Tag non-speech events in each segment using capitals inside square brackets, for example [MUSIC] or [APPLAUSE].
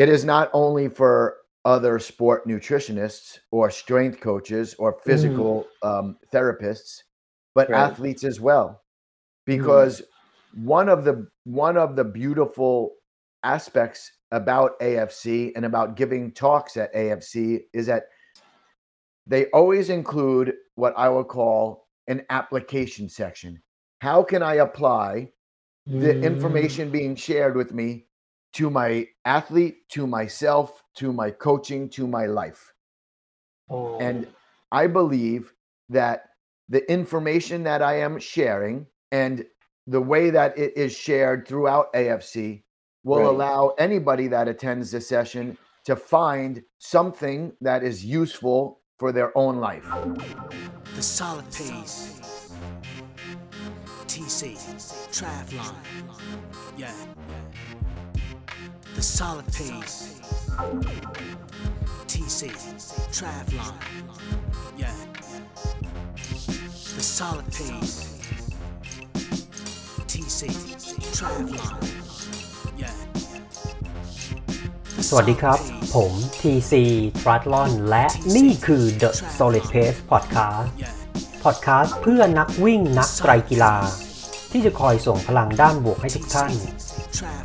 It is not only for other sport nutritionists or strength coaches or physical mm. um, therapists, but right. athletes as well, mm-hmm. because mm. one of the one of the beautiful aspects about AFC and about giving talks at AFC is that they always include what I will call an application section. How can I apply the mm. information being shared with me to my athlete, to myself, to my coaching, to my life? อ๋อ And I believe that the information that I am sharing and the way that it is shared throughout AFC will right allow anybody that attends the session to find something that is useful for their own life. The solid pace. TC. Triathlon. Yeah. The solid pace. TC. Triathlon. Yeah. The solid pace. TC. Triathlon. Yeah. The สวัสดี solid ครับ pace. ผม TC Triathlon และนี่คือ The Solid Pace Podcast Yeah. Podcast เพื่อนักวิ่งนักไตรกีฬา ที่จะคอยส่งพลังด้านบวกให้ทุกท่าน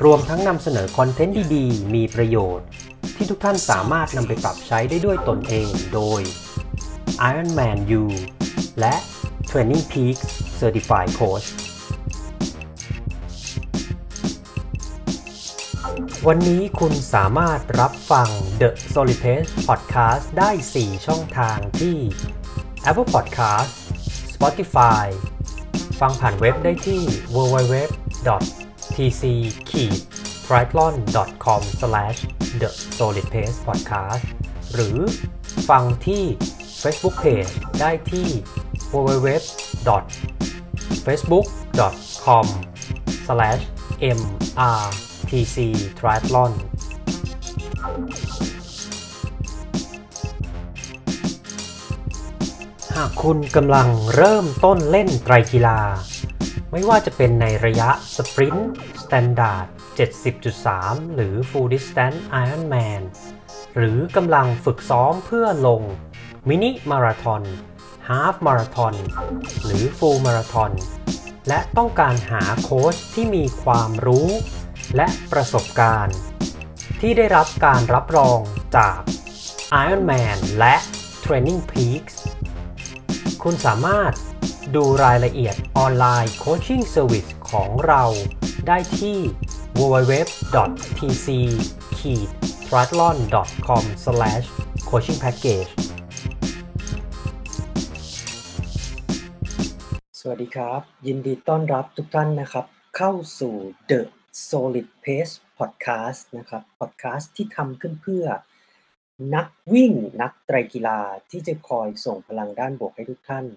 รวมทั้งนำเสนอคอนเทนต์ดีๆ มีประโยชน์ ที่ทุกท่านสามารถนำไปปรับใช้ได้ด้วยตนเองโดย Ironman U และ Training Peak Certified Coach วันนี้คุณสามารถรับฟัง The Solid Pace Podcast ได้ 4 ช่องทางที่ Apple Podcast Spotify ฟังผ่านเว็บได้ที่ www.dot tc t r i t l o n c o m t h e s o l i d p a c e p o d c a s t หรือฟังที่ Facebook Page ได้ที่ www.facebook.com/mrtc-triathlon หากคุณกำลังเริ่มต้นเล่นไตรกีฬา ไม่ว่าจะเป็นในระยะสปรินต์สแตนดาร์ด70.3 หรือ Full Distance Ironman หรือกำลังฝึกซ้อมเพื่อลงมินิมาราทอนฮาฟมาราทอนหรือ Full มาราทอนและต้องการหาโค้ชที่มีความรู้และประสบการณ์ ที่ได้รับการรับรองจาก Ironman และ Training Peaks คุณสามารถ ดูรายละเอียดออนไลน์โคชชิ่งเซอร์วิสของเราได้ที่ www.tc-triathlon.com/coachingpackage สวัสดีครับ ยินดีต้อนรับทุกท่านนะครับ เข้าสู่ The Solid Pace Podcast นะครับ Podcast ที่ทำขึ้นเพื่อนักวิ่งนักไตรกีฬาที่จะคอยส่งพลังด้านบวกให้ทุกท่าน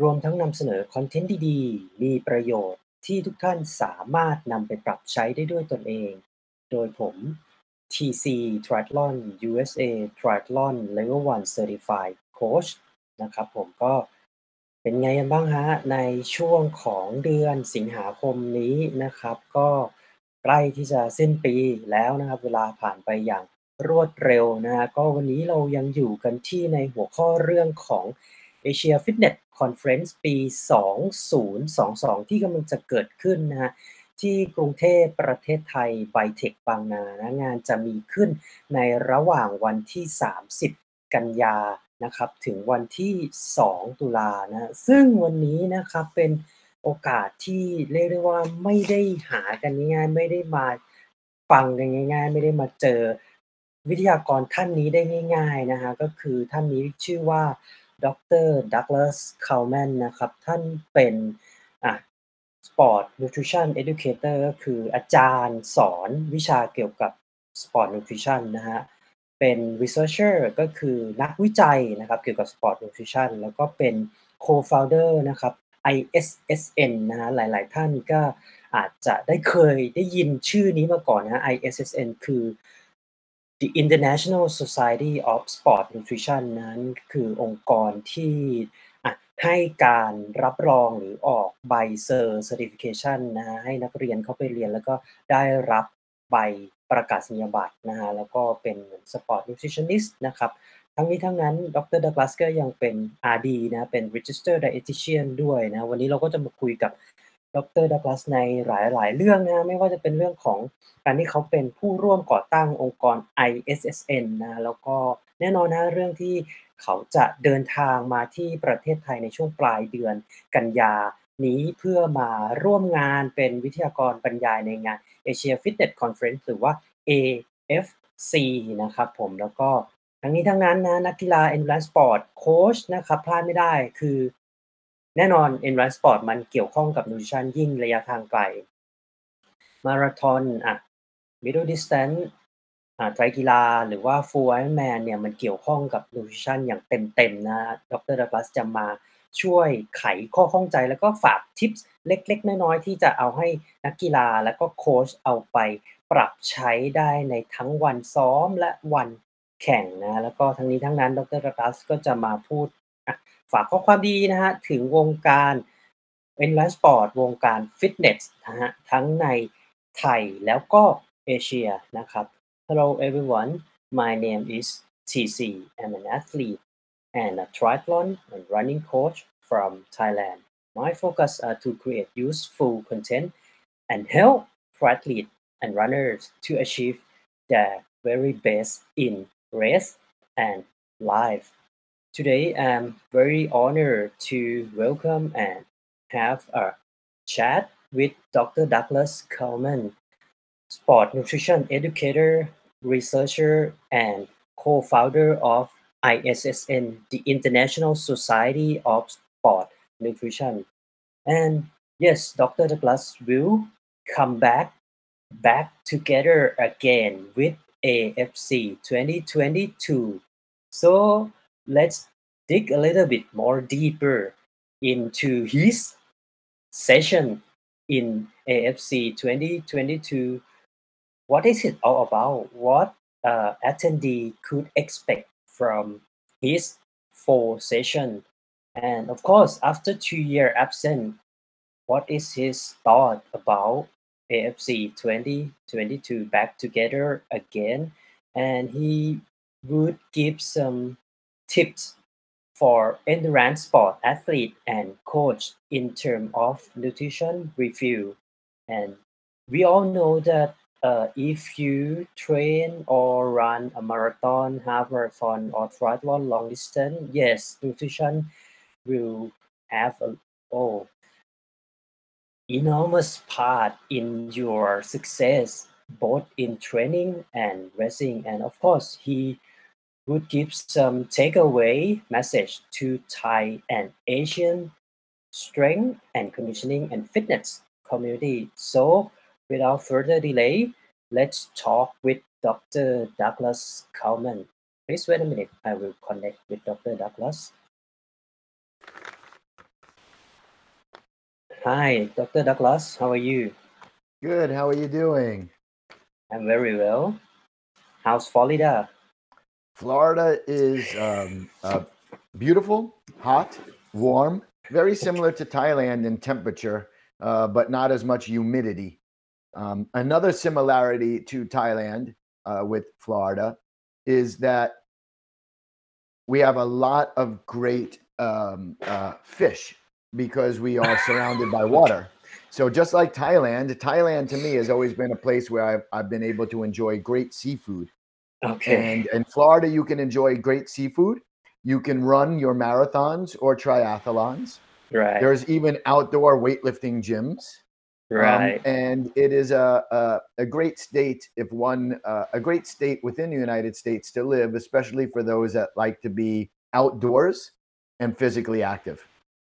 รวมทั้งนำเสนอคอนเทนต์ดีๆ มีประโยชน์ที่ทุกท่านสามารถนำไปปรับใช้ได้ด้วยตนเอง โดยผม TC Triathlon USA Triathlon Level 1 Certified Coach นะครับผมก็เป็นไงกันบ้างฮะ ในช่วงของเดือนสิงหาคมนี้นะครับ ก็ใกล้ที่จะสิ้นปีแล้วนะครับ เวลาผ่านไปอย่างรวดเร็วนะฮะก็วันนี้เรายังอยู่กันที่ในหัวข้อเรื่องของ Asia Fitness Conference ปี 2022 ที่กำลังจะเกิดขึ้นนะฮะที่กรุงเทพประเทศไทยไบเทคบางนานะงานจะมีขึ้นในระหว่างวันที่ 30 กันยานะครับถึงวันที่ 2 ตุลานะซึ่งวันนี้นะครับเป็นโอกาสที่เรียกได้ว่าไม่ได้หากันง่ายๆไม่ได้มาฟังกันง่าย ๆ ไม่ได้มาเจอวิทยากรท่านนี้ได้ง่าย ๆนะฮะก็คือท่านนี้ชื่อว่า ดรดักล s สคาลแมนนะครับ ท่านเป็นอะ Sport Nutrition Educator ก็คืออาจารย์สอนวิชาเกี่ยวกับ Sport Nutrition นะฮะ เป็น Researcher ก็คือนักวิจัยนะครับเกี่ยวกับ Sport Nutrition แล้วก็เป็น Co-founder นะครับ ISSN นะฮะหลาย ๆ ท่านก็อาจจะได้เคยได้ยินชื่อนี้มาก่อนนะฮะ ISSN คือ The International Society of Sport Nutrition นั้นคือองค์กรที่ให้การรับรองหรือออกใบเซอร์ certification นะฮะให้นักเรียนเข้าไปเรียนแล้วก็ได้รับใบประกาศนียบัตรนะฮะ แล้วก็เป็นสปอร์ตนิวทริชั่นนิสต์นะครับ ทั้งนี้ทั้งนั้น ดรดักลาสก็ยังเป็น RD นะ เป็น Registered Dietitian ด้วยนะ วันนี้เราก็จะมาคุยกับ ดร ดักลาสในหลาย ๆ เรื่องนะ ไม่ว่าจะเป็นเรื่องของการที่เขาเป็นผู้ร่วมก่อตั้งองค์กร ISSN นะ แล้วก็แน่นอนนะ เรื่องที่เขาจะเดินทางมาที่ประเทศไทยในช่วงปลายเดือนกันยานี้เพื่อมาร่วมงานเป็นวิทยากรบรรยายในงาน Asia Fitness Conference หรือว่า AFC นะครับผม แล้วก็ทั้งนี้ทั้งนั้นนะ นักกีฬา endurance sport coach นะครับ พลาดไม่ได้ คือ แน่นอน endurance sport มันเกี่ยวข้องกับ nutrition ยิ่งระยะทางไกล มาราธอนอะ middle distance อ่าไตรกีฬาหรือว่า full Ironman เนี่ยมันเกี่ยวข้องกับ nutrition อย่างเต็มๆนะ ดรดักลัสจะมาช่วยไขข้อข้องใจแล้วก็ฝากทิปส์เล็ก ๆ น้อย ๆ ที่จะเอาให้นักกีฬาแล้วก็โค้ชเอาไปปรับใช้ได้ในทั้งวันซ้อมและวันแข่งนะ แล้วก็ทั้งนี้ทั้งนั้นดรดักลัสก็จะมาพูด ฝากข้อความดีนะฮะถึงวงการ endurance sport วงการฟิตเนสนะฮะทั้งในไทยแล้วก็เอเชียนะครับ Hello everyone my name is TC I'm an athlete and a triathlon and running coach from Thailand my focus are to create useful content and help triathletes and runners to achieve their very best in race and life Today I'm very honored to welcome and have a chat with Dr. Douglas Kalman, sport nutrition educator, researcher, and co founder of ISSN, the International Society of Sport Nutrition. And yes, Dr. Douglas will come back back together again with AFC 2022. So let's dig a little bit more deeper into his session in AFC 2022. What is it all about? What uh, attendee could expect from his full session? And of course, after two year absent, what is his thought about AFC 2022 back together again? And he would give some tips for endurance sport athlete and coach in terms of nutrition review. And we all know that uh, if you train or run a marathon, half marathon, or triathlon long distance, yes, nutrition will have a oh enormous part in your success, both in training and racing. And of course, he would give some takeaway message to Thai and Asian strength and conditioning and fitness community. So, without further delay, let's talk with Dr. Douglas Kalman. Please wait a minute. I will connect with Dr. Douglas. Hi, Dr. Douglas. How are you? Good. How are you doing? I'm very well. How's Florida? Florida is um, uh, beautiful, hot, warm, very similar to Thailand in temperature, uh, but not as much humidity. Um, another similarity to Thailand uh, with Florida is that we have a lot of great um, uh, fish because we are surrounded by water. So just like Thailand, Thailand to me has always been a place where I've, I've been able to enjoy great seafood. Okay. And in Florida, you can enjoy great seafood. You can run your marathons or triathlons. right. There's even outdoor weightlifting gyms. Um, right. and it is a, a, a great state, if one, uh, a great state within the United States to live, especially for those that like to be outdoors and physically active.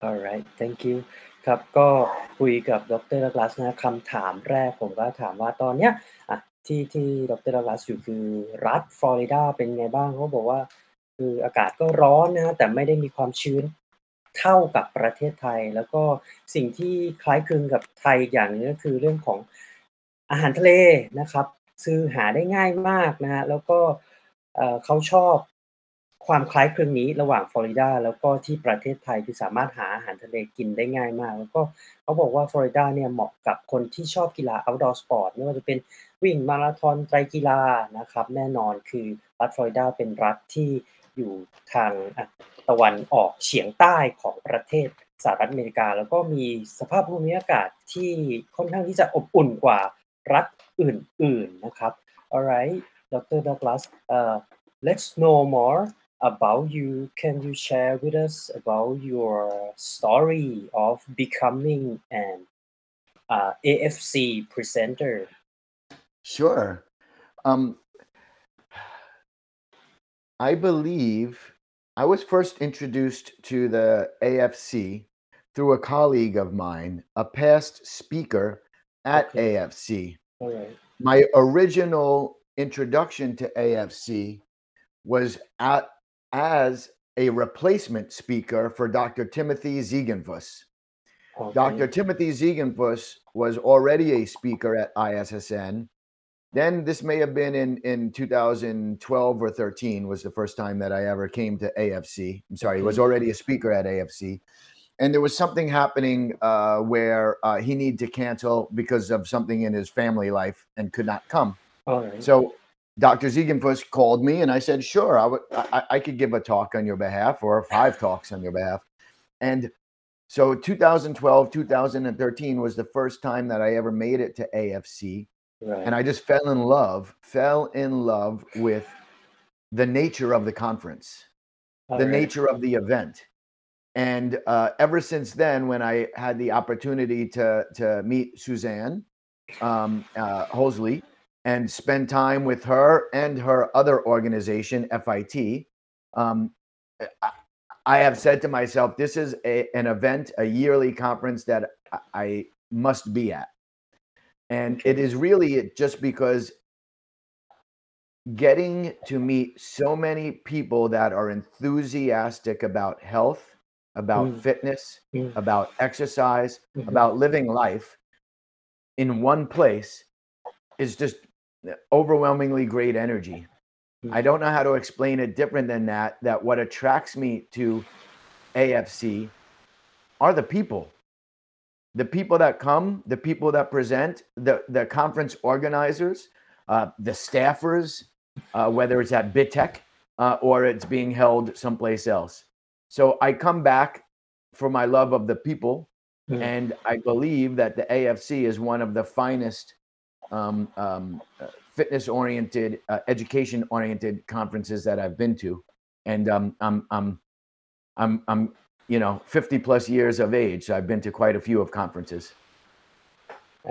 alright thank you ครับก็คุยกับดรดักลัสนะคำถามแรกผมก็ถามว่าตอนเนี้ยอ่ะ ที่ที่ดรลัสอยู่คือรัฐฟลอริดาเป็นไงบ้างเขาบอกว่า คืออากาศก็ร้อนนะฮะแต่ไม่ได้มีความชื้นเท่ากับประเทศไทย แล้วก็สิ่งที่คล้ายคลึงกับไทยอย่างนึงก็คือเรื่องของอาหารทะเลนะครับ ซื้อหาได้ง่ายมากนะฮะแล้วก็เอ่อเขาชอบความคล้ายคลึงนี้ระหว่างฟลอริดาแล้วก็ที่ประเทศไทยคือสามารถหาอาหารทะเลกินได้ง่ายมาก แล้วก็เขาบอกว่าฟลอริดาเนี่ยเหมาะกับคนที่ชอบกีฬา outdoor sport ไม่ว่าจะเป็น วิ่งมาราธอนไตรกีฬานะครับ แน่นอนคือรัฐฟลอริดาเป็นรัฐที่อยู่ทางตะวันออกเฉียงใต้ของประเทศสหรัฐอเมริกา แล้วก็มีสภาพภูมิอากาศที่ค่อนข้างที่จะอบอุ่นกว่ารัฐอื่นๆนะครับ alright Dr. Douglas uh, let's know more about you can you share with us about your story of becoming an uh, AFC presenter Sure. Um, I believe I was first introduced to the AFC through a colleague of mine, a past speaker at Okay. AFC. alright My original introduction to AFC was at, as a replacement speaker for Dr. Timothy Ziegenfuss. okay. Dr. Timothy Ziegenfuss was already a speaker at ISSN. Then this may have been in in 2012 or 13 was the first time that I ever came to AFC. I'm sorry, he was already a speaker at AFC, and there was something happening uh, where uh, he needed to cancel because of something in his family life and could not come. So Dr. Ziegenfuss called me, and I said, "Sure, I would. I, I- I could give a talk on your behalf, or five talks on your behalf." And so 2012, 2013 was the first time that I ever made it to AFC, right and I just fell in love, fell in love with the nature of the conference, the alright nature of the event. And uh, ever since then, when I had the opportunity to to meet Suzanne um, uh, Hosley and spend time with her and her other organization, FIT, um, I, I have said to myself, this is a, an event, a yearly conference that I must be at. And it is really just because getting to meet so many people that are enthusiastic about health, about Mm. fitness, Mm. about exercise, Mhm. about living life in one place is just overwhelmingly great energy. I Mm. don't know how to explain it different than that. That what attracts me to AFC are the people. The people that come, the people that present, the, the conference organizers, uh, the staffers, uh, whether it's at BITEC uh, or it's being held someplace else. So I come back for my love of the people, Mm. and I believe that the AFC is one of the finest um, um, uh, fitness-oriented, uh, education-oriented conferences that I've been to, and um, I'm I'm I'm I'm you know 50 plus years of age, I've been to quite a few of conferences.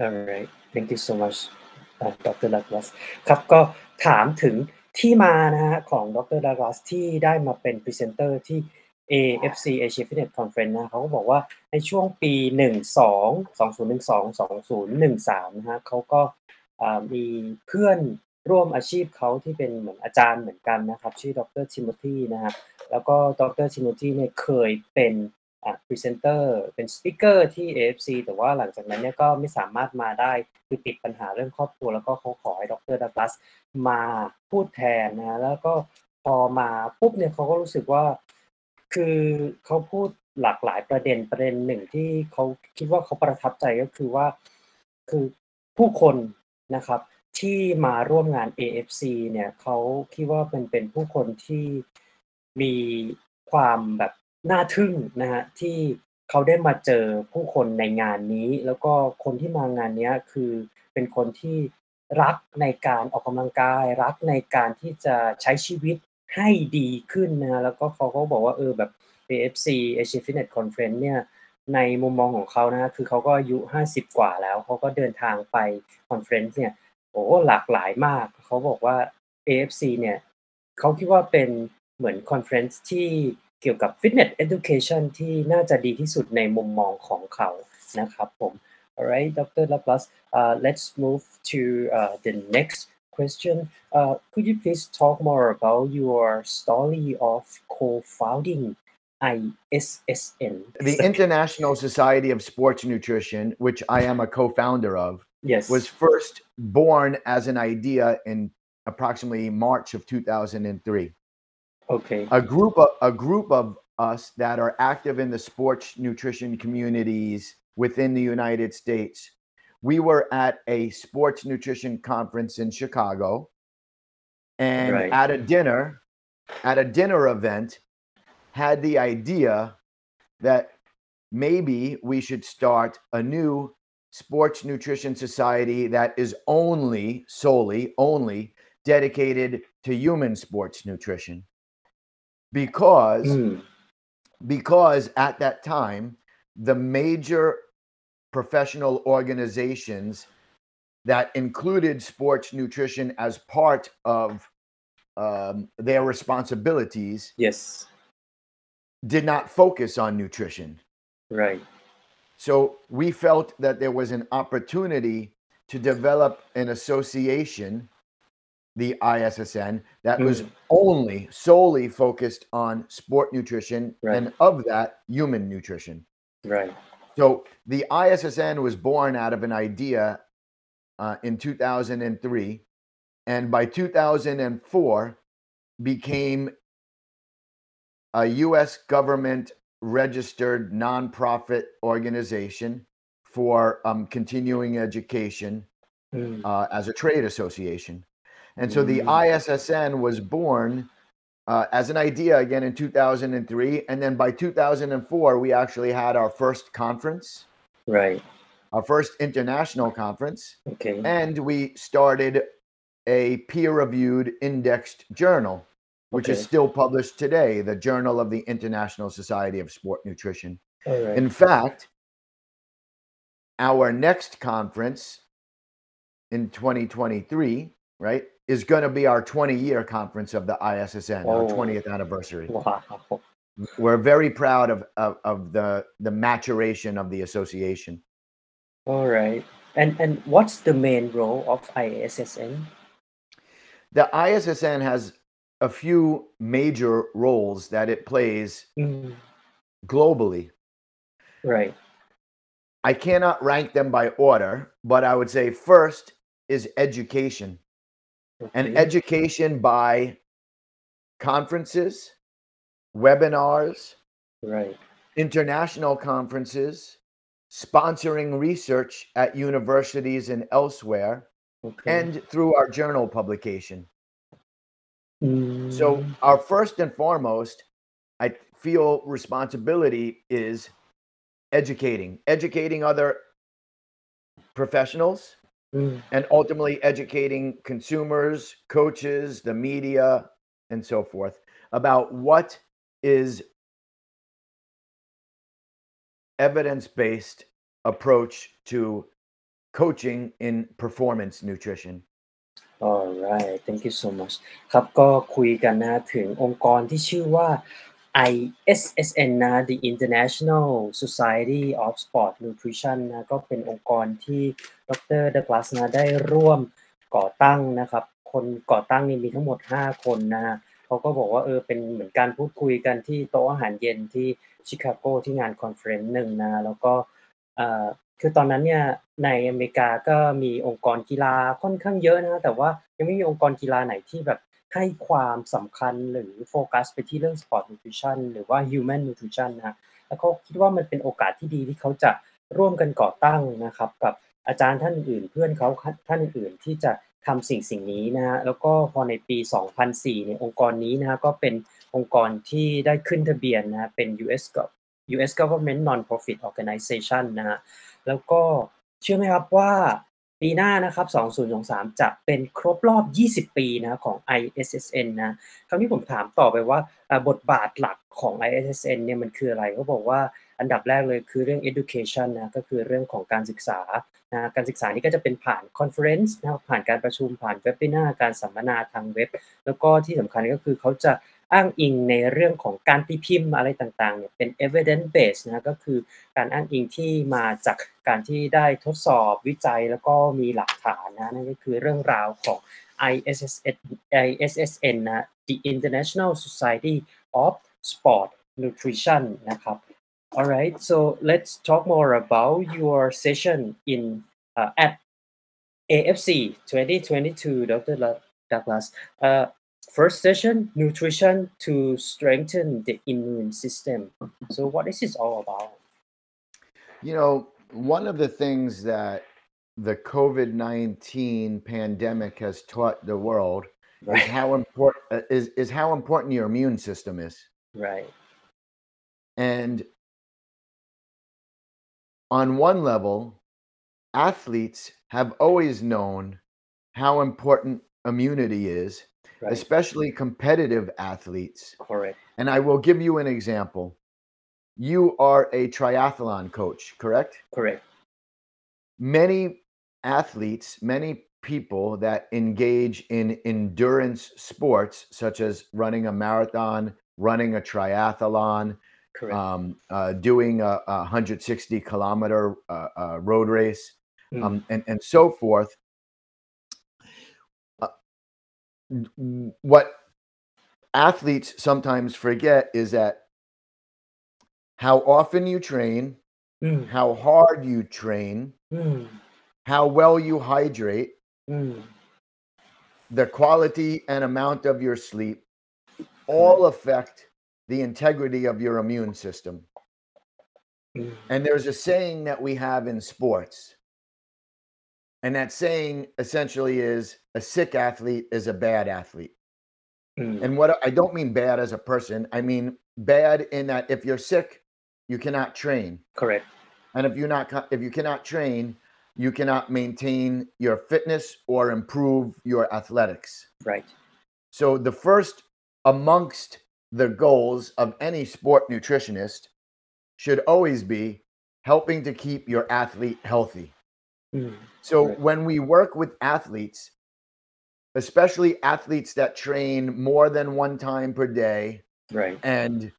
all right thank you so much อะ Dr. Douglas ครับก็ถามถึงที่มานะฮะของ Dr. Douglas ที่ได้มาเป็นพรีเซนเตอร์ที่ AFC Asia Fitness Conference นะเขาก็บอกว่าในช่วงปี 12 2012 2013 นะฮะเขาก็มีเพื่อนร่วมอาชีพเขาที่เป็นเหมือนอาจารย์เหมือนกันนะครับ ชื่อดรทิโมธีนะฮะ แล้วก็ดรทิโมธีเนี่ยเคยเป็นอ่าพรีเซนเตอร์เป็นสปิเกอร์ที่ AFC แต่ว่าหลังจากนั้นเนี่ยก็ไม่สามารถมาได้คือติดปัญหาเรื่องครอบครัวแล้วก็เขาขอให้ดรดักลัสมาพูดแทนนะแล้วก็พอมาปุ๊บเนี่ยเขาก็รู้สึกว่า คือเขาพูดหลากหลายประเด็นประเด็นหนึ่งที่เขาคิดว่าเขาประทับใจก็คือว่าคือผู้คนนะครับที่มาร่วมงาน AFC เนี่ยเขาคิดว่าเป็นเป็นผู้คนที่ มีความแบบน่าทึ่งนะฮะ ที่เขาได้มาเจอผู้คนในงานนี้ แล้วก็คนที่มางานเนี้ยคือเป็นคนที่รักในการออกกำลังกาย รักในการที่จะใช้ชีวิตให้ดีขึ้นนะฮะแล้วก็เขาก็บอกว่าเออแบบ AFC Asia Fitness Conference เนี่ยในมุมมองของเขานะคือเขาก็อายุ 50 กว่าแล้ว เขาก็เดินทางไปคอนเฟรนซ์เนี่ยโอ้หลากหลายมาก เขาบอกว่า AFC เนี่ยเขาคิดว่าเป็น เหมือนคอนเฟรนซ์ที่เกี่ยวกับ Fitness Education ที่น่าจะดีที่สุดในมุมมองของเขานะครับผม alright Dr. Douglas uh, let's move to uh, the next question uh, could you please talk more about your story of co-founding ISSN The [LAUGHS] International Society of Sports Nutrition, which I am a co-founder of, yes was first born as an idea in approximately March of 2003. okay a group of a group of us that are active in the sports nutrition communities within the United States. we were at a sports nutrition conference in Chicago, and Right. at a dinner, at a dinner event, had the idea that maybe we should start a new sports nutrition society that is only solely only dedicated to human sports nutrition because อืม because at that time the major professional organizations that included sports nutrition as part of um, their responsibilities yes. did not focus on nutrition. Right. So we felt that there was an opportunity to develop an association the ISSN that was Mm. only solely focused on sport nutrition Right. and of that human nutrition right So the ISSN was born out of an idea uh, in 2003, and by 2004 became a U.S. government registered nonprofit organization for um, continuing education อืม uh, as a trade association. And so the Mm. ISSN was born uh, as an idea again in 2003. And then by 2004, we actually had our first conference, right our first international conference, okay and we started a peer reviewed indexed journal, which is still published today, the Journal of the International Society of Sport Nutrition. right In fact, our next conference in 2023, right, is going to be our 20 year conference of the ISSN, our Oh. 20th anniversary. wow We're very proud of, of, of the, the maturation of the association. all right and and what's the main role of ISSN The ISSN has a few major roles that it plays อืม globally. right I cannot rank them by order, but I would say first is education. And education by conferences, webinars, right. international conferences, sponsoring research at universities and elsewhere, okay. and through our journal publication. อืม So, mm. our first and foremost, I feel responsibility is educating, educating other professionals, อืม and ultimately educating consumers, coaches, the media, and so forth about what is evidence-based approach to coaching in performance nutrition. alright thank you so much ครับก็คุยกันนะถึงองค์กรที่ชื่อว่า ISSN นะ The International Society of Sport Nutrition นะก็เป็นองค์กรที่ดรดักลาสนะได้ร่วมก่อตั้งนะครับ คนก่อตั้งนี่มีทั้งหมด 5 คนนะฮะเขาก็บอกว่าเออเป็นเหมือนการพูดคุยกันที่โต๊ะอาหารเย็นที่ชิคาโกที่งานคอนเฟรนซ์หนึ่งนะ แล้วก็เอ่อคือตอนนั้นเนี่ยในอเมริกาก็มีองค์กรกีฬาค่อนข้างเยอะนะแต่ว่ายังไม่มีองค์กรกีฬาไหนที่แบบ ให้ความสำคัญหรือโฟกัสไปที่เรื่อง Sport Nutrition หรือว่า Human Nutrition นะแล้วเขาคิดว่ามันเป็นโอกาสที่ดีที่เขาจะร่วมกันก่อตั้งนะครับ กับอาจารย์ท่านอื่นเพื่อนเขาท่านอื่นที่จะทำสิ่งสิ่งนี้นะฮะแล้วก็พอในปี 2004เนี่ยองค์กรนี้นะฮะก็เป็นองค์กรที่ได้ขึ้นทะเบียนนะฮะเป็น US US Government Non-Profit Organization นะฮะแล้วก็เชื่อไหมครับว่า ปีหน้านะครับ2023 จะเป็นครบรอบ 20 ปีนะของ ISSN นะคราวนี้ผมถามต่อไปว่าบทบาทหลักของ ISSN เนี่ยมันคืออะไรเขาบอกว่าอันดับแรกเลยคือเรื่อง education นะก็คือเรื่องของการศึกษานะการศึกษานี่ก็จะเป็นผ่าน conference นะผ่านการประชุมผ่านเว็บ i นาการสัมมนาทางเว็บ แล้วก็ที่สำคัญก็คือเขาจะ อ้างอิงในเรื่องของการตีพิมพ์อะไรต่างๆเนี่ยเป็น evidence based นะก็คือการอ้างอิงที่มาจากการที่ได้ทดสอบวิจัยแล้วก็มีหลักฐานนะนั่นก็คือเรื่องราวของ ISSN ISSN นะ The International Society of Sport Nutrition นะครับ Alright so let's talk more about your session in uh, at AFC 2022 Dr. Douglas uh, first session nutrition to strengthen the immune system. So what is this all about? You know, one of the things that the COVID 19 pandemic has taught the world is right. how important uh, is, is how important your immune system is. right. And on one level, athletes have always known how important immunity is, right especially competitive athletes. correct And I will give you an example. You are a triathlon coach, correct? correct Many athletes, many people that engage in endurance sports, such as running a marathon, running a triathlon, correct um, uh, doing a, a 160 kilometer uh, uh, road race, Mm. um, and, and so forth. Uh, w- what athletes sometimes forget is that how often you train, mm. how hard you train, mm. how well you hydrate, mm. the quality and amount of your sleep all affect the integrity of your immune system. Mm. And there's a saying that we have in sports and that saying essentially is a sick athlete is a bad athlete. อืม And what I don't mean bad as a person, I mean bad in that if you're sick, you cannot train. correct And if you're not if you cannot train, you cannot maintain your fitness or improve your athletics. right So the first amongst the goals of any sport nutritionist should always be helping to keep your athlete healthy. Mm-hmm. So right. when we work with athletes, especially athletes that train more than one time per day, right, and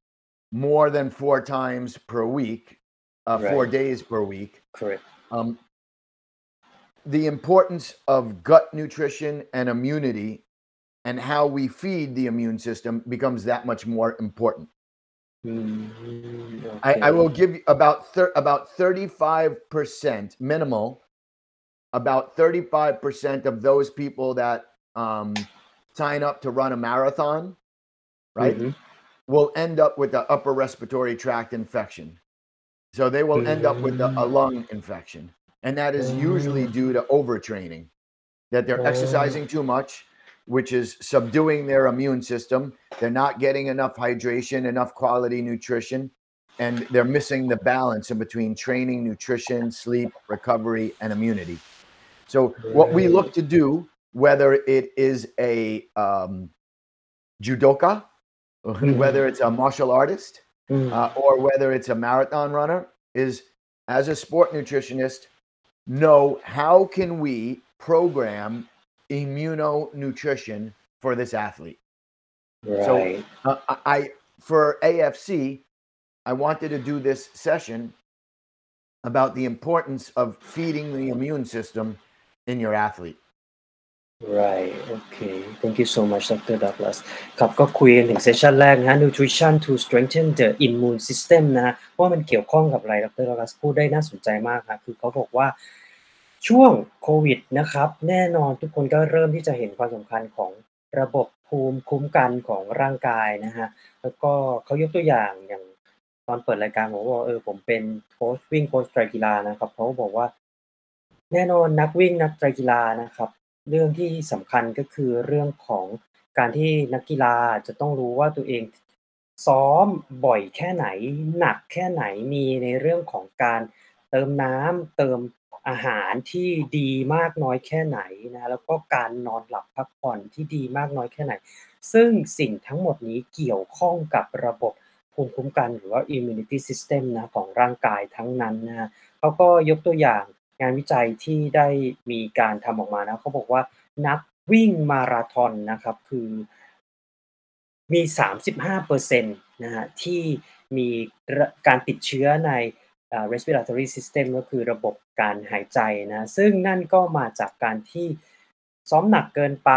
more than four times per week, uh, right. four days per week, correct. Um, the importance of gut nutrition and immunity and how we feed the immune system becomes that much more important. Mm, okay. I, I, will give you about thir- about 35% minimal about 35% of those people that um, sign up to run a marathon, right, mm-hmm. will end up with an upper respiratory tract infection. So they will end up with a, a mm. lung infection. And that is usually mm. due to overtraining, that they're oh. exercising too much, which is subduing their immune system. They're not getting enough hydration, enough quality nutrition, and they're missing the balance in between training, nutrition, sleep, recovery, and immunity so what we look to do whether it is a um, judoka whether it's a martial artist อืม uh, or whether it's a marathon runner is as a sport nutritionist know how can we program immunonutrition for this athlete. So- uh, I for afc i wanted to do this session about the importance of feeding the immune system in your athlete right okay thank you so much Dr. Douglas ครับก็คุยกันถึงเซสชันแรกนะฮะ nutrition to strengthen the immune system นะว่ามันเกี่ยวข้องกับอะไร Dr. Douglas พูดได้น่าสนใจมากครับคือเขาบอกว่าช่วงโควิดนะครับ แน่นอนทุกคนก็เริ่มที่จะเห็นความสำคัญของระบบภูมิคุ้มกันของร่างกายนะฮะ แล้วก็เขายกตัวอย่างอย่างตอนเปิดรายการผมบอกว่าเออผมเป็นโค้ชวิ่งโค้ชไตรกีฬานะครับเขาบอกว่า แน่นอนนักวิ่งนักไตรกีฬานะครับ เรื่องที่สำคัญก็คือเรื่องของการที่นักกีฬาจะต้องรู้ว่าตัวเองซ้อมบ่อยแค่ไหน หนักแค่ไหนมีในเรื่องของการเติมน้ำเติมอาหารที่ดีมากน้อยแค่ไหนนะแล้วก็การนอนหลับพักผ่อนที่ดีมากน้อยแค่ไหน ซึ่งสิ่งทั้งหมดนี้เกี่ยวข้องกับระบบภูมิคุ้มกันหรือว่า immunity system นะของร่างกายทั้งนั้นนะเขาก็ยกตัวอย่าง งานวิจัยที่ได้มีการทำออกมานะเขาบอกว่านักวิ่งมาราธอนนะครับคือมี 35%นะฮะที่มีการติดเชื้อใน respiratory system ก็คือระบบการหายใจนะซึ่งนั่นก็มาจากการที่ซ้อมหนักเกินไป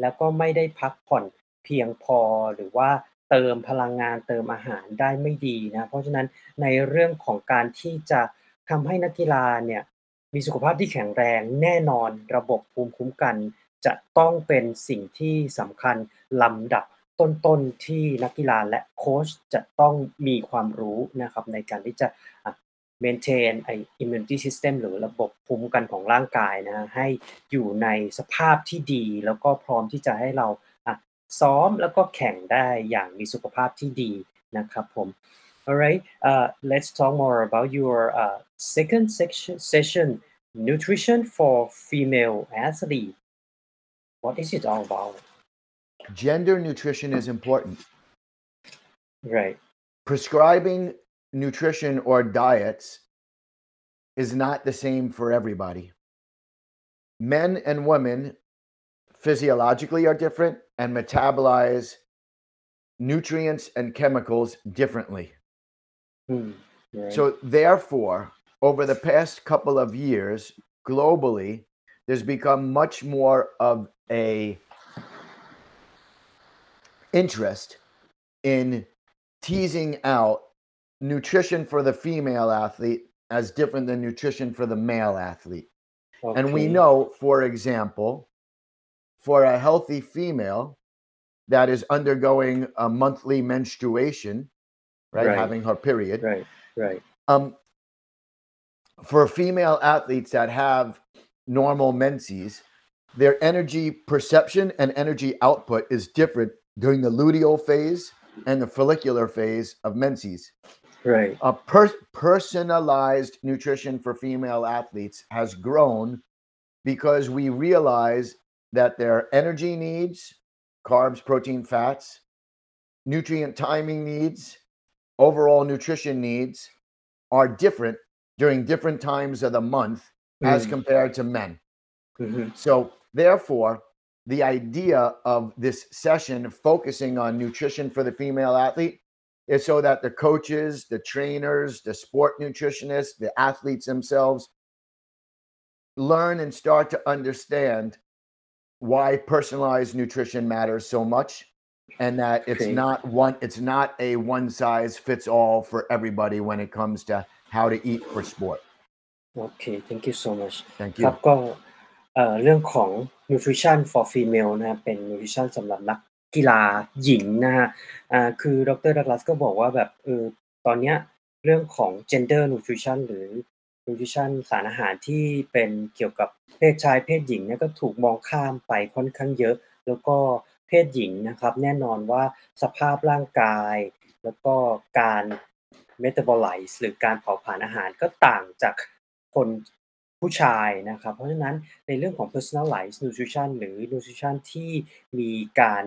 แล้วก็ไม่ได้พักผ่อนเพียงพอหรือว่าเติมพลังงานเติมอาหารได้ไม่ดีนะเพราะฉะนั้นในเรื่องของการที่จะทำให้นักกีฬาเนี่ย มีสุขภาพที่แข็งแรงแน่นอนระบบภูมิคุ้มกัน จะต้องเป็นสิ่งที่สำคัญลำดับต้นๆที่นักกีฬาและโค้ชจะต้องมีความรู้นะครับในการที่จะ maintain ไอ้ immunity system หรือระบบภูมิคุ้มกันของร่างกายนะฮะให้อยู่ในสภาพที่ดี แล้วก็พร้อมที่จะให้เราซ้อมแล้วก็แข่งได้อย่างมีสุขภาพที่ดีนะครับผม Alright, uh, let's talk more about your uh, second section session nutrition for female athlete. What is it all about? Gender nutrition is important. Right. Prescribing nutrition or diets is not the same for everybody. Men and women physiologically are different and metabolize nutrients and chemicals differently. Hmm, right. So, therefore, over the past couple of years, globally, there's become much more of a interest in teasing out nutrition for the female athlete as different than nutrition for the male athlete. And we know, for example, for a healthy female that is undergoing a monthly menstruation, right, Right. having her period, Right. Right. um, for female athletes that have normal menses, their energy perception and energy output is different during the luteal phase and the follicular phase of menses. Right. A per- personalized nutrition for female athletes has grown because we realize that their energy needs, carbs, protein, fats, nutrient timing needs, overall nutrition needs are different during different times of the month as Mm. compared to men. Mhm. So, therefore, the idea of this session focusing on nutrition for the female athlete is so that the coaches, the trainers, the sport nutritionists, the athletes themselves learn and start to understand why personalized nutrition matters so much and that it's Okay. not one it's not a one size fits all for everybody when it comes to how to eat for sport. Okay. Thank you so much. Thank ครับ you. ก็เอ่อเรื่องของ nutrition for female นะครับเป็น nutrition สำหรับนักกีฬาหญิงนะฮะอ่าคือดรดักลัสก็บอกว่าแบบเออตอนเนี้ยเรื่องของ gender nutrition หรือ nutrition สารอาหารที่เป็นเกี่ยวกับเพศชายเพศหญิงเนี่ยก็ถูกมองข้ามไปค่อนข้างเยอะ แล้วก็ เพศหญิงนะครับ แน่นอนว่าสภาพร่างกาย แล้วก็การ metabolize หรือการเผาผลาญอาหารก็ต่างจากคนผู้ชายนะครับ เพราะฉะนั้นในเรื่องของ personalized nutrition หรือ nutrition ที่มีการ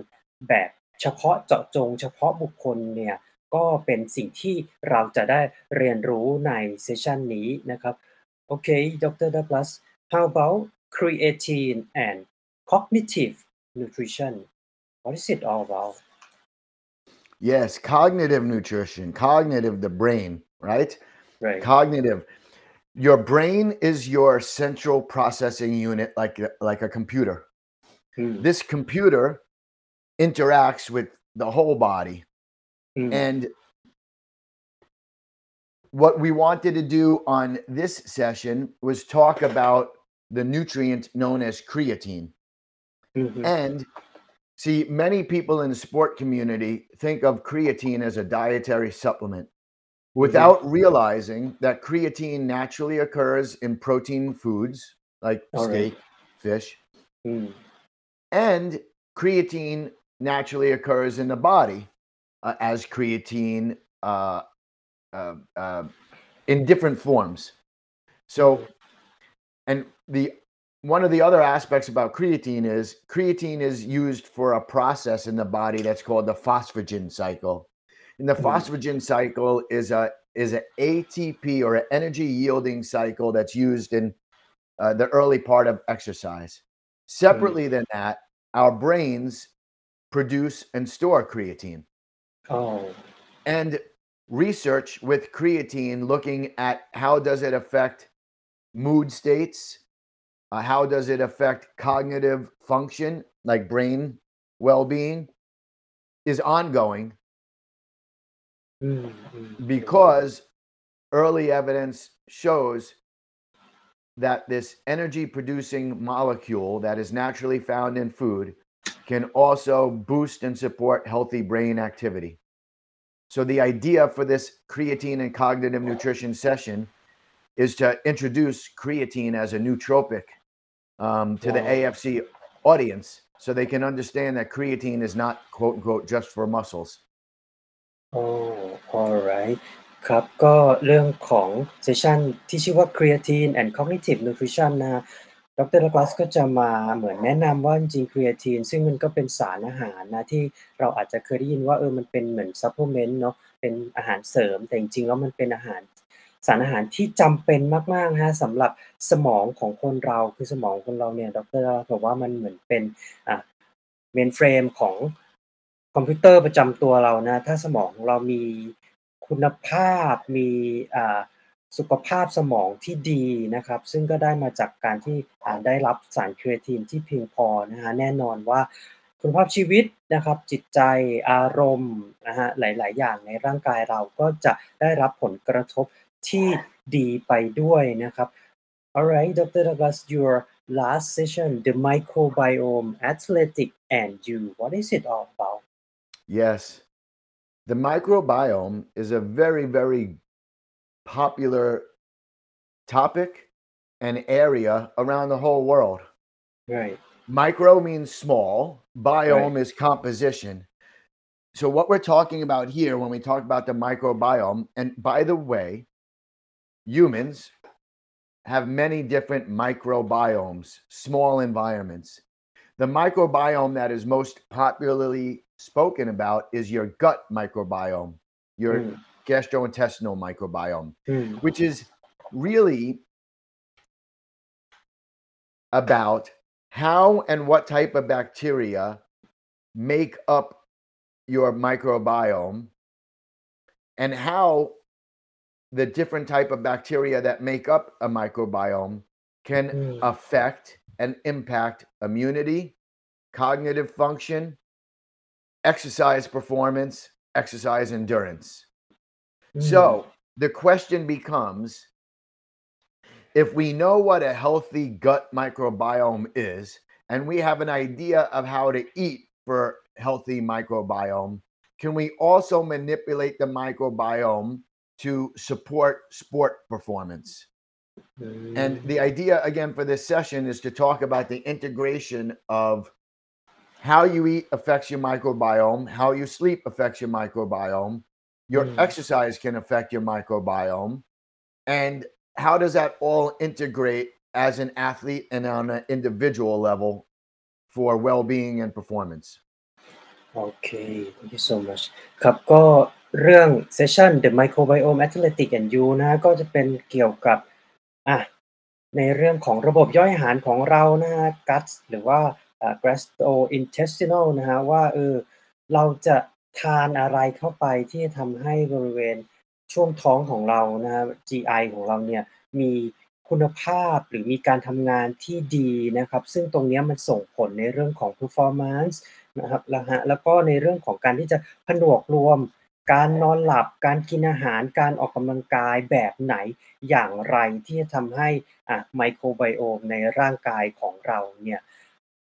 แบบเฉพาะเจาะจง เฉพาะบุคคลเนี่ยก็เป็นสิ่งที่เราจะได้เรียนรู้ในเซสชันนี้นะครับโอเค Dr. Douglas how about creatine and cognitive nutrition what is it all about Yes, cognitive nutrition, cognitive the brain, right? right Cognitive. Your brain is your central processing unit like like a computer. Hmm, This computer interacts with the whole body hmm, and what we wanted to do on this session was talk about the nutrient known as creatine. mhm, And see, many people in the sport community think of creatine as a dietary supplement without realizing that creatine naturally occurs in protein foods like All right. steak, fish, hmm, and creatine naturally occurs in the body uh, as creatine uh, uh, uh, in different forms. So, and the one of the other aspects about creatine is creatine is used for a process in the body that's called the phosphagen cycle. And the Mhm. phosphagen cycle is a is an ATP or an energy yielding cycle that's used in uh, the early part of exercise. Separately than that, our brains produce and store creatine. oh And research with creatine looking at how does it affect mood states, uh, how does it affect cognitive function like brain well-being is ongoing hmm, hmm, because early evidence shows that this energy producing molecule that is naturally found in food can also boost and support healthy brain activity. So, the idea for this creatine and cognitive nutrition session is to introduce creatine as a nootropic um, to the Wow. AFC audience so they can understand that creatine is not quote unquote just for muscles. โอ้ alright ครับก็เรื่องของเซสชันที่ชื่อว่า Creatine and Cognitive Nutrition นะฮะดรดักลาสก็จะมาเหมือนแนะนำว่าจริงๆ Creatine ซึ่งมันก็เป็นสารอาหารนะที่เราอาจจะเคยได้ยินว่าเออมันเป็นเหมือน supplement เนาะเป็นอาหารเสริมแต่จริงๆแล้วมันเป็นอาหาร สารอาหารที่จำเป็นมากๆนะฮะสำหรับสมองของคนเราคือสมองคนเราเนี่ยดรบอกว่ามันเหมือนเป็นอะเมนเฟรมของคอมพิวเตอร์ประจำตัวเรานะถ้าสมองเรามีคุณภาพมีอ่าสุขภาพสมองที่ดีนะครับ ซึ่งก็ได้มาจากการที่อ่าได้รับสารครีเอทีนที่เพียงพอนะฮะแน่นอนว่าคุณภาพชีวิตนะครับ จิตใจอารมณ์นะฮะหลาย ๆ อย่างในร่างกายเราก็จะได้รับผลกระทบ ที่ดีไปด้วยนะครับ Alright Dr. Douglas your last session the microbiome athletic and you what is it all about Yes. The microbiome is a very, very popular topic and area around the whole world. right Micro means small, biome is composition. So, what we're talking about here when we talk about the microbiome, and by the way, humans have many different microbiomes, small environments. The microbiome that is most popularly spoken about is your gut microbiome, your Mm. gastrointestinal microbiome, อืม which is really about how and what type of bacteria make up your microbiome and how the different type of bacteria that make up a microbiome can Mm. affect and impact immunity, cognitive function, exercise performance, exercise endurance. อืม So the question becomes if we know what a healthy gut microbiome is, and we have an idea of how to eat for healthy microbiome, can we also manipulate the microbiome to support sport performance? อืม And the idea, again, for this session is to talk about the integration of how you eat affects your microbiome, how you sleep affects your microbiome, your Mm. exercise can affect your microbiome, and how does that all integrate as an athlete and on an individual level for well being and performance? โอเค thank you so much ครับก็ เรื่องเซสชัน The Microbiome Athletic and You นะก็จะเป็นเกี่ยวกับอะในเรื่องของระบบย่อยอาหารของเรานะฮะ guts หรือว่าอ่า gastrointestinal นะฮะว่าเออเราจะทานอะไรเข้าไปที่ทำให้บริเวณช่วงท้องของเรานะฮะ GI ของเราเนี่ยมีคุณภาพหรือมีการทำงานที่ดีนะครับ ซึ่งตรงนี้มันส่งผลในเรื่องของ performance นะครับแล้วฮะแล้วก็ในเรื่องของการที่จะผนวกรวม การนอนหลับ การกินอาหาร การออกกำลังกายแบบไหน อย่างไรที่จะทำให้ อะไมโครไบโอมในร่างกายของเราเนี่ย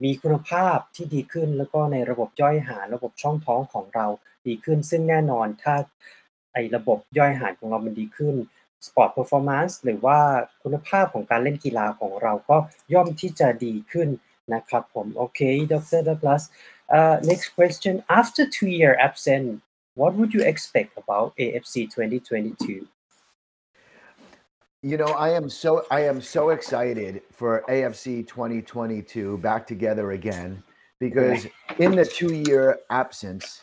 มีคุณภาพที่ดีขึ้น แล้วก็ในระบบย่อยอาหาร ระบบช่องท้องของเราดีขึ้น ซึ่งแน่นอนถ้า ไอ้ระบบย่อยอาหารของเรามันดีขึ้น Sport Performance หรือว่าคุณภาพของการเล่นกีฬาของเราก็ย่อมที่จะดีขึ้นนะครับผม โอเค ดร Douglas uh, next question after two year absent what would you expect about AFC 2022 You know, I am so I am so excited for AFC 2022 back together again because in the two year absence,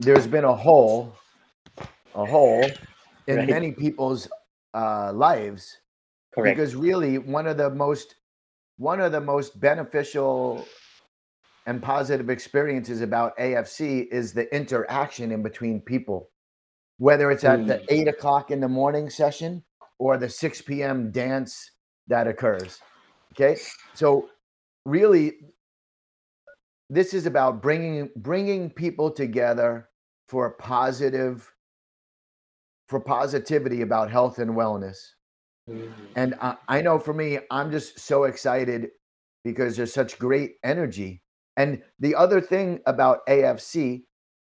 there's been a hole, a hole in Right. many people's uh, lives correct because really one of the most one of the most beneficial and positive experiences about AFC is the interaction in between people, whether it's at the Mm. eight o'clock in the morning session or the 6 p.m. dance that occurs. Okay. So really this is about bringing bringing people together for positive for positivity about health and wellness. Mm. And I, I know for me, I'm just so excited because there's such great energy. And the other thing about AFC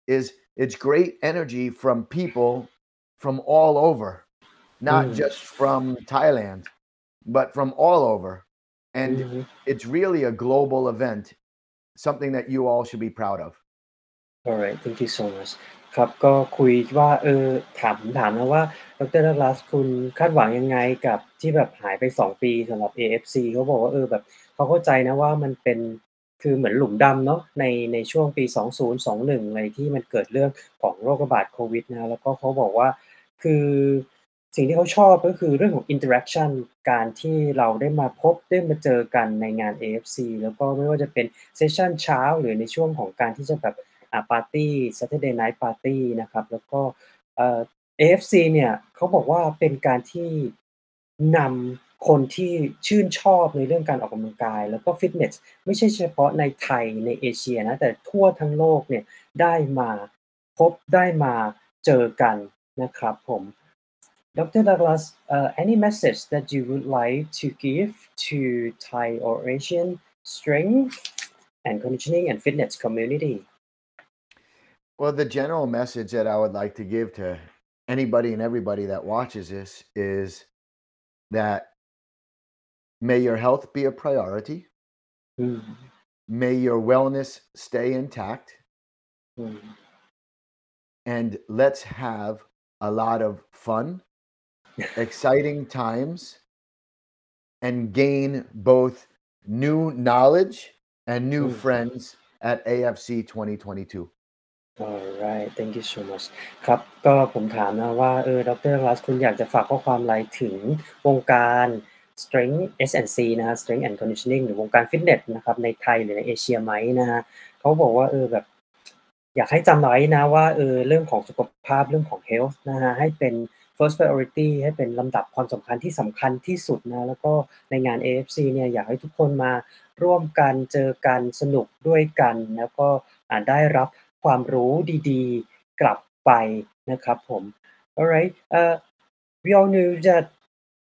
is it's great energy from people from all over. not Mm. just from Thailand, but from all over. And อือฮึ it's really a global event, something that you all should be proud of. alright thank you so much ครับก็คุยว่าเออถามผมถามนะว่าดรดักลาสคุณคาดหวังยังไงกับที่แบบหายไป 2 ปีสำหรับ AFC เขาบอกว่าเออแบบเขาเข้าใจนะว่ามันเป็น คือเหมือนหลุมดำเนาะในในช่วงปี 2021อะไรที่มันเกิดเรื่องของโรคระบาดโควิดนะแล้วก็เขาบอกว่าคือสิ่งที่เขาชอบก็คือเรื่องของ interaction การที่เราได้มาพบได้มาเจอกันในงาน AFC แล้วก็ไม่ว่าจะเป็นเซสชันเช้า หรือในช่วงของการที่จะแบบอ่าปาร์ตี้ Saturday Night Party นะครับ แล้วก็เอ่อ AFC เนี่ยเขาบอกว่าเป็นการที่นำ คนที่ชื่นชอบในเรื่องการออกกำลังกาย แล้วก็ฟิตเนสไม่ใช่เฉพาะในไทยในเอเชียนะแต่ทั่วทั้งโลกเนี่ยได้มาพบได้มาเจอกันนะครับผม Dr. Douglas, uh, any message that you would like to give to Thai or Asian strength and conditioning and fitness community? Well, the general message that I would like to give to anybody and everybody that watches this is that may your health be a priority, อืม may your wellness stay intact, อืม and let's have a lot of fun, [LAUGHS] exciting times, and gain both new knowledge and new Mm. friends at AFC 2022. alright thank you so much ครับ ก็ผมถามนะว่าเออดรรัสคุณอยากจะฝากข้อความอะไรถึงวงการ strength S&C นะฮะ strength and conditioning หรือวงการฟิตเนสนะครับในไทยหรือในเอเชียไหมนะฮะเขาบอกว่าเออแบบอยากให้จำไว้นะว่าเออเรื่องของสุขภาพเรื่องของ health นะฮะให้เป็น first priority ให้เป็นลำดับความสำคัญที่สำคัญที่สุดนะแล้วก็ในงาน AFC เนี่ยอยากให้ทุกคนมาร่วมกันเจอกันสนุกด้วยกัน แล้วก็ได้รับความรู้ดีๆ กลับไปนะครับผม alright uh, we all knew that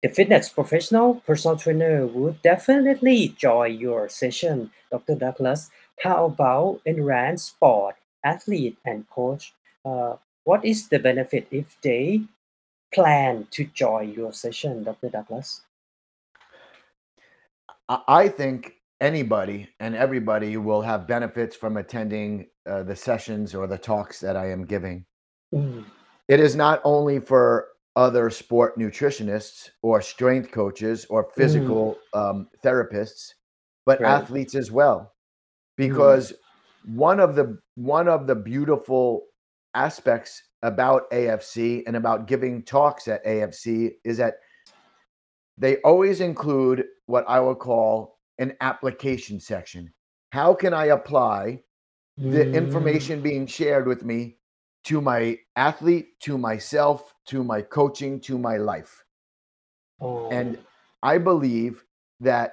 the fitness professional personal trainer would definitely join your session Dr. Douglas how about endurance sport athlete and coach uh, what is the benefit if they plan to join your session Dr. Douglas I think anybody and everybody will have benefits from attending uh, the sessions or the talks that I am giving. อืม It is not only for other sport nutritionists or strength coaches or physical um, therapists, but Right. athletes as well, because one of the one of the beautiful aspects about AFC and about giving talks at AFC is that they always include what I will call an application section. How can I apply the Mm. information being shared with me to my athlete, to myself, to my coaching, to my life? อ๋อ And I believe that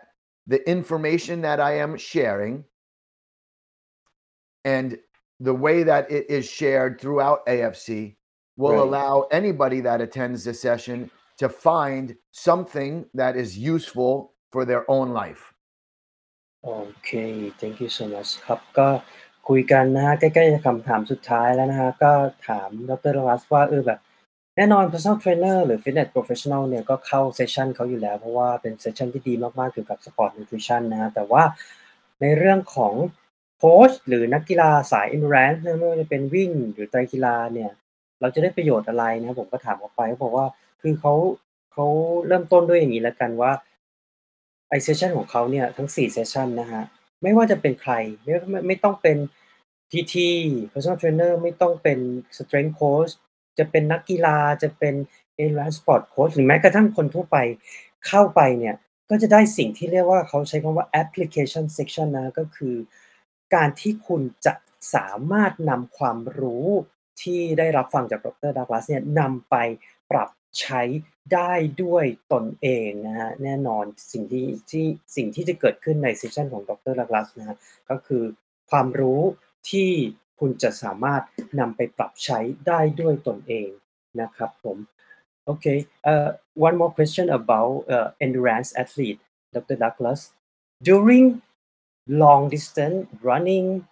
the information that I am sharing and the way that it is shared throughout AFC will Right. allow anybody that attends the session to find something that is useful for their own life. โอเค thank you so much ครับก็คุยกันนะฮะใกล้ๆจะคำถามสุดท้ายแล้วนะฮะก็ถามดรรัสว่าเออแบบ แน่นอน personal trainer หรือ fitness professional เนี่ยก็เข้าเซสชันเขาอยู่แล้ว เพราะว่าเป็นเซสชันที่ดีมากๆเกี่ยวกับ sport nutrition นะฮะแต่ว่าในเรื่องของโค้ชหรือนักกีฬาสาย endurance ไม่ว่าจะเป็นวิ่งหรือไตรกีฬาเนี่ยเราจะได้ประโยชน์อะไรนะผมก็ถามเขาไปเขาบอกว่าคือเขาเขาเริ่มต้นด้วยอย่างนี้แล้วกันว่าไอเซสชันของเขาเนี่ยทั้ง4เซสชันนะฮะไม่ว่าจะเป็นใครไม่ไม่ไม่ต้องเป็น PT personal trainer ไม่ต้องเป็น strength coach จะเป็นนักกีฬาจะเป็น endurance sport coach หรือแม้กระทั่งคนทั่วไปเข้าไปเนี่ย ก็จะได้สิ่งที่เรียกว่าเขาใช้คำว่า application section นะก็คือ การที่คุณจะสามารถนำความรู้ที่ได้รับฟังจากดรดักลาสเนี่ยนำไปปรับใช้ได้ด้วยตนเองนะฮะแน่นอนสิ่งที่ที่สิ่งที่จะเกิดขึ้นในเซสชันของดรดักลาสนะฮะก็คือความรู้ที่ คุณจะสามารถนำไปปรับใช้ได้ด้วยตนเองนะครับผม Okay, uh, one more question about uh, endurance athlete, Dr. Douglas. During long distance running,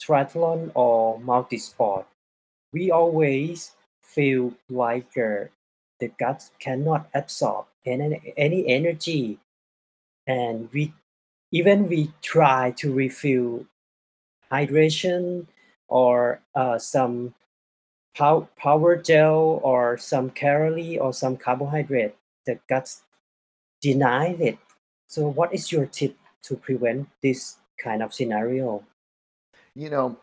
triathlon, or multi-sport, we always feel like uh, the gut cannot absorb any, any energy and we even we try to refill hydration or uh, some pow- power gel or some calorie or some carbohydrate the guts denied it. So what is your tip to prevent this kind of scenario? You know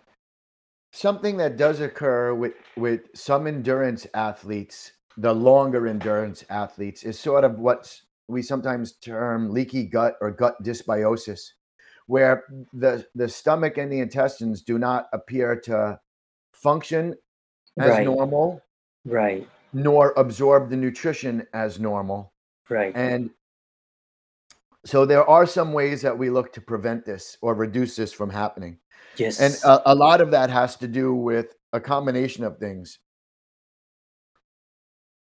something that does occur with with some endurance athletes the longer endurance athletes is sort of what we sometimes term leaky gut or gut dysbiosis where the the stomach and the intestines do not appear to function as right. normal right. nor absorb the nutrition as normal. Right. And so there are some ways that we look to prevent this or reduce this from happening. Yes. And a, a lot of that has to do with a combination of things.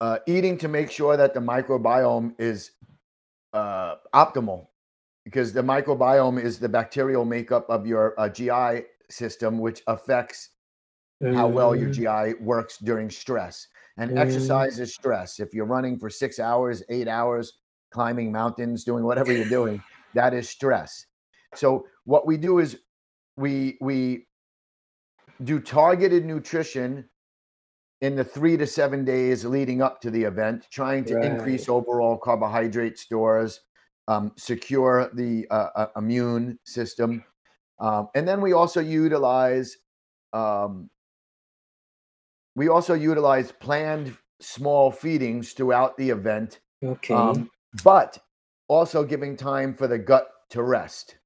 Uh, eating to make sure that the microbiome is uh, optimal because the microbiome is the bacterial makeup of your uh, gi system which affects how well your Mm, gi works during stress. And mm, exercise is stress. If you're running for six hours eight hours climbing mountains doing whatever you're doing that is stress. So what we do is we we do targeted nutrition in the three to seven days leading up to the event, trying to right. increase overall carbohydrate stores, um, secure the uh, uh, immune system. Um, and then we also utilize um, we also utilize planned small feedings throughout the event, okay um, but also giving time for the gut to rest.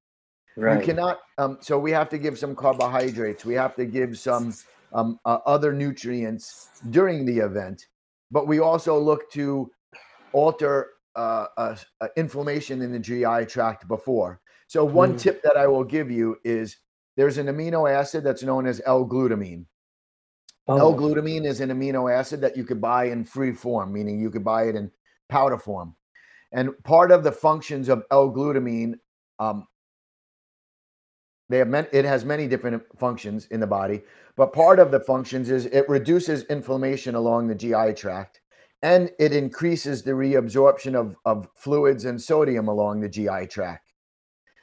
Right cannot, um, so we have to give some carbohydrates. We have to give some um, uh, other nutrients during the event, but we also look to alter uh, uh, uh, inflammation in the GI tract before. So one Mm, tip that I will give you is there's an amino acid that's known as L-glutamine. oh L-glutamine is an amino acid that you could buy in free form, meaning you could buy it in powder form. And part of the functions of L-glutamine, um, they have many, it has many different functions in the body, but part of the functions is it reduces inflammation along the GI tract and it increases the reabsorption of, of fluids and sodium along the GI tract.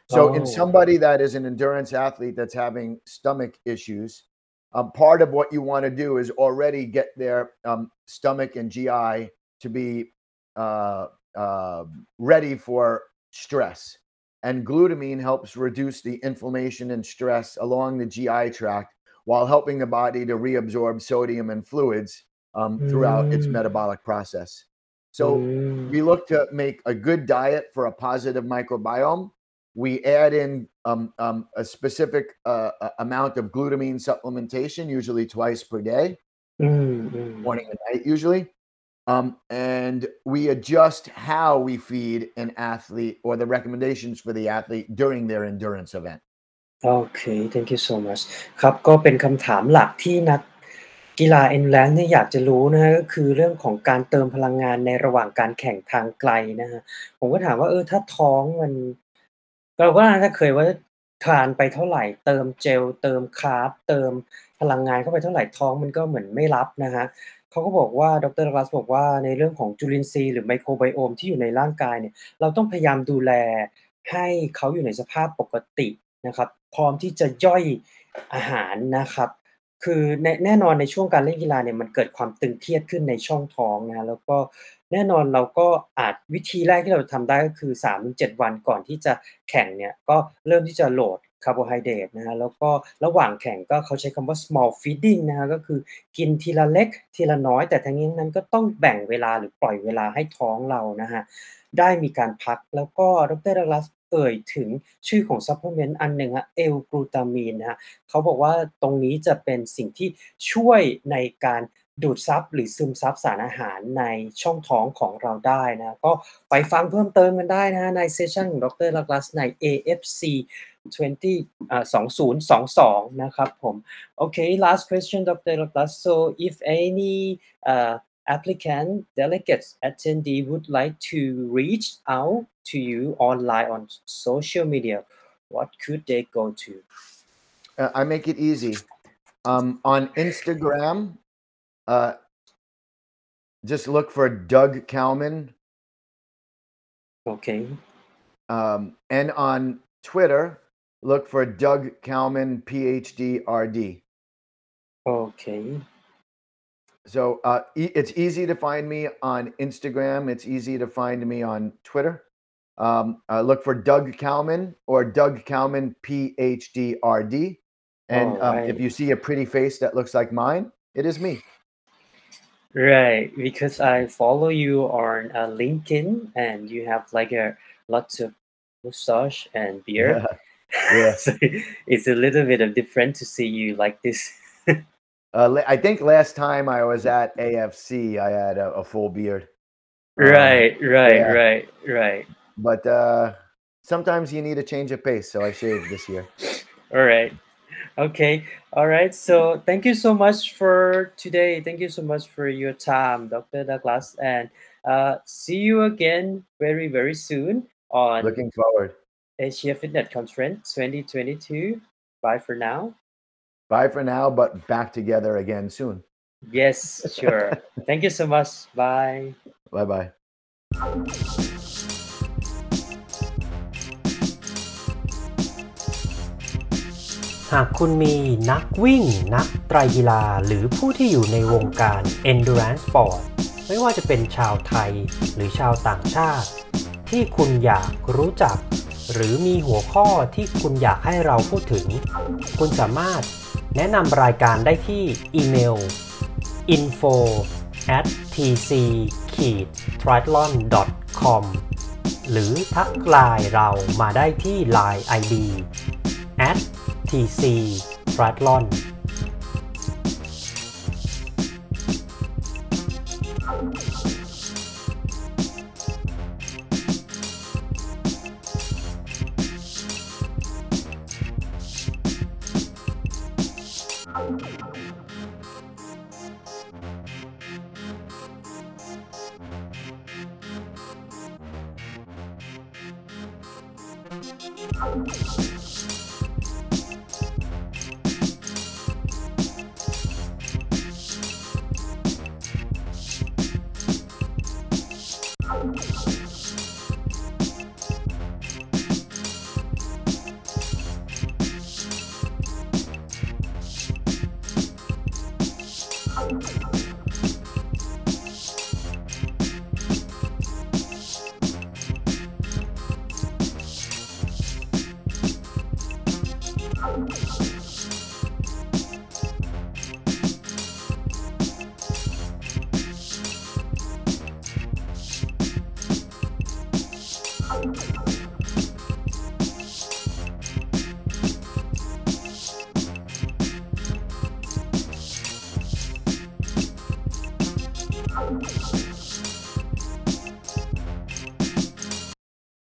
So, in oh somebody that is an endurance athlete that's having stomach issues, um, part of what you want to do is already get their um, stomach and GI to be uh, uh, ready for stress. And glutamine helps reduce the inflammation and stress along the GI tract while helping the body to reabsorb sodium and fluids um, throughout its Mm, metabolic process. So, mm, we look to make a good diet for a positive microbiome. We add in um, um, a specific uh, a- amount of glutamine supplementation, usually twice per day, mm, mm. morning and night, usually. Um, and we adjust how we feed an athlete or the recommendations for the athlete during their endurance event. โอเค thank you so much ครับ ก็เป็นคำถามหลักที่นัก กีฬา Endurance เนี่ยอยากจะรู้นะครับก็คือเรื่องของการเติมพลังงานในระหว่างการแข่งทางไกลนะครับผมก็ถามว่า เออ ถ้าท้องมัน เราก็น่าจะเคยว่าทานไปเท่าไร เติมเจล เติมคาร์บ เติมพลังงานเข้าไปเท่าไร ท้องมันก็เหมือนไม่รับนะครับเขาก็บอกว่า ดร. Douglas บอกว่า ในเรื่องของจุลินทรีย์หรือไมโครไบโอมที่อยู่ในร่างกายเนี่ย เราต้องพยายามดูแลให้เขาอยู่ในสภาพปกตินะครับ พร้อมที่จะย่อยอาหารนะครับ คือแน่ แน่นอนในช่วงการเล่นกีฬาเนี่ยมันเกิดความตึงเครียดขึ้นในช่องท้องนะครับ แล้วก็แน่นอนเราก็อาจ วิธีแรกที่เราทำได้ ก็คือ 3-7 วันก่อนที่จะแข่งเนี่ย ก็เริ่มที่จะโหลดคาร์โบไฮเดรตนะครับ แล้วก็ระหว่างแข่งก็เขาใช้คำว่า small feeding นะครับ ก็คือกินทีละเล็กทีละน้อย แต่ทั้งนี้ทั้งนั้นก็ต้องแบ่งเวลา หรือปล่อยเวลาให้ท้องเรานะครับได้มีการพัก แล้วก็ ดร. Douglas เอ่ยถึงชื่อของ supplement อันหนึ่งครับ L-glutamine นะเขาบอกว่าตรงนี้จะเป็นสิ่งที่ช่วยในการดูดซับหรือซึมซับสารอาหารในช่องท้องของเราได้นะก็ไปฟังเพิ่มเติมกันได้นะในเซสชันของดร. Douglas ใน AFC 20 2022 นะครับผม Okay last question Dr. Douglas so if any uh, applicant delegates attendee would like to reach out to you online on social media what could they go to Uh, I make it easy. Um, on Instagram, uh, just look for Doug Kalman. Okay. Um, and on Twitter, look for Doug Kalman, PhD RD. Okay. So uh, e- it's easy to find me on Instagram. It's easy to find me on Twitter. Um, uh, look for Doug Kalman or Doug Kalman PhD RD. And um, if you see a pretty face that looks like mine, it is me. Right, because I follow you on uh, LinkedIn and you have like a lots of mustache and beard. [LAUGHS] Yeah. [LAUGHS] so it's a little bit of different to see you like this. [LAUGHS] Uh, I think last time I was at AFC, I had a, a full beard. Um, right, right, yeah. right, right. But uh, sometimes you need a change of pace, so I shaved this year. [LAUGHS] All right. Okay. All right. So thank you so much for today. Thank you so much for your time, Dr. Douglas. And uh, see you again very, very soon on Looking forward. Asia Fitness Conference 2022. Bye for now. Bye for now, but back together again soon. Yes, sure. Thank you so much. Bye. Bye bye. หากคุณมีนักวิ่ง นักไตรกีฬา หรือผู้ที่อยู่ในวงการ endurance sport ไม่ว่าจะเป็นชาวไทยหรือชาวต่างชาติ ที่คุณอยากรู้จัก หรือมีหัวข้อที่คุณอยากให้เราพูดถึง คุณสามารถ แนะนำรายการได้ที่อีเมล info at tc triathlon com หรือทักไลน์เรามาได้ที่ Line ID at tc triathlon